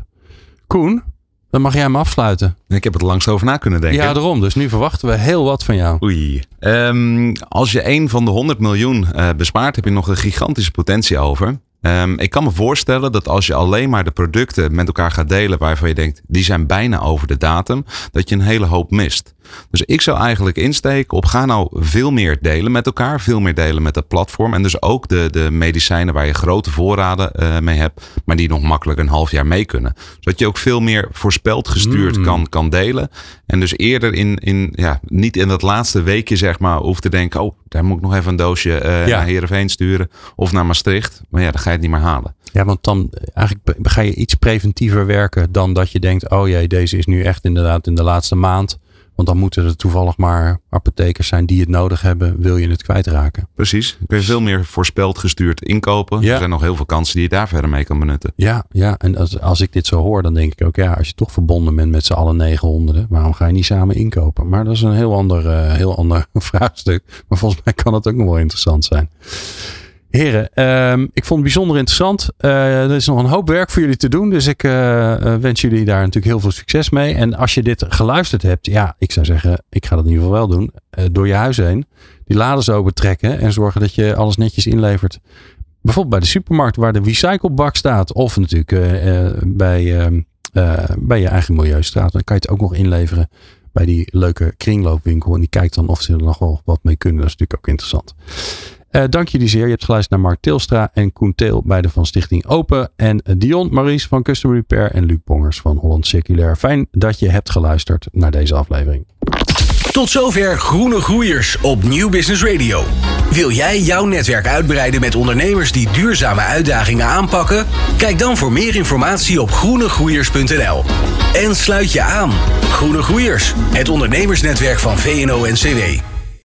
Koen, dan mag jij hem afsluiten. Ik heb het langs over na kunnen denken. Ja, daarom. Dus nu verwachten we heel wat van jou. Oei. Ehm, als je een van de 100 miljoen eh, bespaart, heb je nog een gigantische potentie over. Ehm, ik kan me voorstellen dat als je alleen maar de producten met elkaar gaat delen waarvan je denkt, die zijn bijna over de datum, dat je een hele hoop mist. Dus ik zou eigenlijk insteken op ga nou veel meer delen met elkaar, veel meer delen met het platform. En dus ook de, de medicijnen waar je grote voorraden eh, mee hebt, maar die nog makkelijk een half jaar mee kunnen. Zodat je ook veel meer voorspeld gestuurd Mm. kan, kan delen. En dus eerder in, in, ja, niet in dat laatste weekje zeg maar, hoeft te denken, oh, daar moet ik nog even een doosje eh, Ja. naar Heerenveen sturen of naar Maastricht. Maar ja, dan ga je het niet meer halen. Ja, want dan eh, eigenlijk ga je iets preventiever werken dan dat je denkt, oh jee, deze is nu echt inderdaad in de laatste maand. Want dan moeten er toevallig maar apothekers zijn die het nodig hebben, wil je het kwijtraken. Precies. Kun je veel meer voorspeld gestuurd inkopen. Ja. Er zijn nog heel veel kansen die je daar verder mee kan benutten. Ja, ja. en als, als ik dit zo hoor, dan denk ik ook, ja, als je toch verbonden bent met z'n allen 900, waarom ga je niet samen inkopen? Maar dat is een heel ander, eh, heel ander vraagstuk. Maar volgens mij kan het ook nog wel interessant zijn. Heren, ehm, ik vond het bijzonder interessant. Eh, er is nog een hoop werk voor jullie te doen. Dus ik eh, eh, wens jullie daar natuurlijk heel veel succes mee. En als je dit geluisterd hebt, ja, ik zou zeggen, ik ga dat in ieder geval wel doen. door je huis heen. Die laders open trekken en zorgen dat je alles netjes inlevert. Bijvoorbeeld bij de supermarkt waar de recyclebak staat. Of natuurlijk bij, ehm, eh, bij je eigen milieustraat. Dan kan je het ook nog inleveren bij die leuke kringloopwinkel. En die kijkt dan of ze er nog wel wat mee kunnen. Dat is natuurlijk ook interessant. Eh, dank jullie zeer. Je hebt geluisterd naar Mark Tilstra en Koen Teel, beide van Stichting Open. En eh, Dion Maurice van Custom Repair en Luc Bongers van Holland Circulair. Fijn dat je hebt geluisterd naar deze aflevering. Tot zover Groene Groeiers op Nieuw Business Radio. Wil jij jouw netwerk uitbreiden met ondernemers die duurzame uitdagingen aanpakken? Kijk dan voor meer informatie op groenegroeiers.nl. En sluit je aan. Groene Groeiers, het ondernemersnetwerk van VNO-NCW.